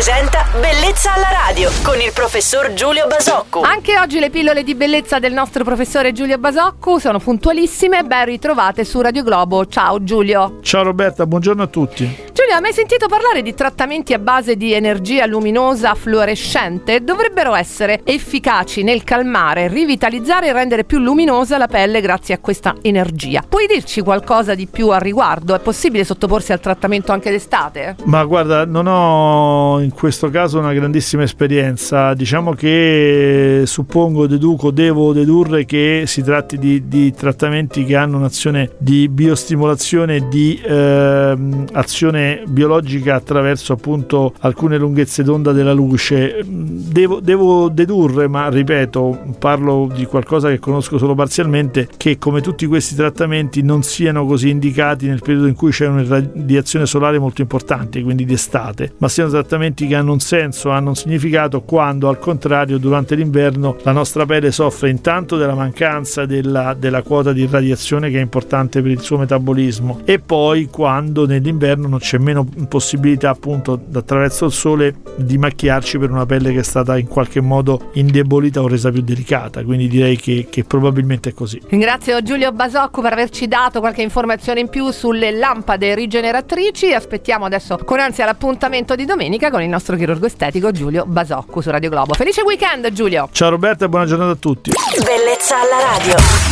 presenta Bellezza alla radio con il professor Giulio Basocco. Anche oggi le pillole di bellezza del nostro professore Giulio Basocco sono puntualissime, ben ritrovate su Radio Globo. Ciao Giulio. Ciao Roberta, buongiorno a tutti. Giulio, hai mai sentito parlare di trattamenti a base di energia luminosa fluorescente? Dovrebbero essere efficaci nel calmare, rivitalizzare e rendere più luminosa la pelle grazie a questa energia. Puoi dirci qualcosa di più al riguardo? È possibile sottoporsi al trattamento anche d'estate? Ma guarda, non ho in questo caso una grandissima esperienza. Diciamo che suppongo, deduco, devo dedurre che si tratti di, di trattamenti che hanno un'azione di biostimolazione, di eh, azione biologica attraverso appunto alcune lunghezze d'onda della luce. Devo, devo dedurre, ma ripeto, parlo di qualcosa che conosco solo parzialmente, che come tutti questi trattamenti non siano così indicati nel periodo in cui c'è un'irradiazione solare molto importante, quindi di estate, ma siano trattamenti che hanno un senso, hanno un significato quando al contrario durante l'inverno la nostra pelle soffre intanto della mancanza della, della quota di irradiazione che è importante per il suo metabolismo e poi quando nell'inverno non c'è meno possibilità appunto attraverso il sole di macchiarci per una pelle che è stata in qualche modo indebolita o resa più delicata. Quindi direi che, che probabilmente è così. Ringrazio Giulio Basocco per averci dato qualche informazione in più sulle lampade rigeneratrici. Aspettiamo adesso con ansia l'appuntamento di domenica con il nostro chirurgo estetico Giulio Basocco su Radio Globo. Felice weekend Giulio. Ciao Roberta e buona giornata a tutti. Bellezza alla radio